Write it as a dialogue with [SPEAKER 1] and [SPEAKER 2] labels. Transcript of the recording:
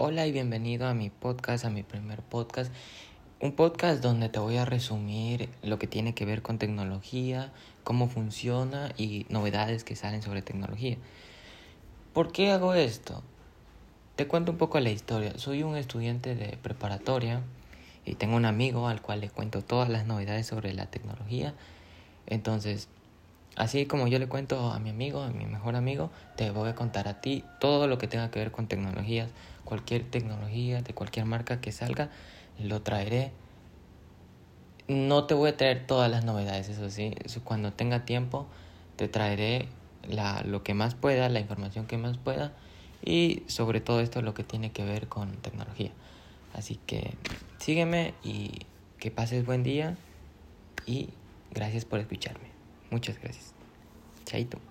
[SPEAKER 1] Hola y bienvenido a mi podcast, a mi primer podcast. Un podcast donde te voy a resumir lo que tiene que ver con tecnología, cómo funciona y novedades que salen sobre tecnología. ¿Por qué hago esto? Te cuento un poco la historia. Soy un estudiante de preparatoria y tengo un amigo al cual le cuento todas las novedades sobre la tecnología. Entonces, Así como yo le cuento a mi amigo, a mi mejor amigo, te voy a contar a ti todo lo que tenga que ver con tecnologías. Cualquier tecnología de cualquier marca que salga, lo traeré. No te voy a traer todas las novedades, eso sí. Cuando tenga tiempo, te traeré la, lo que más pueda, la información que más pueda y sobre todo esto lo que tiene que ver con tecnología. Así que sígueme y que pases buen día y gracias por escucharme. Muchas gracias. Chaito.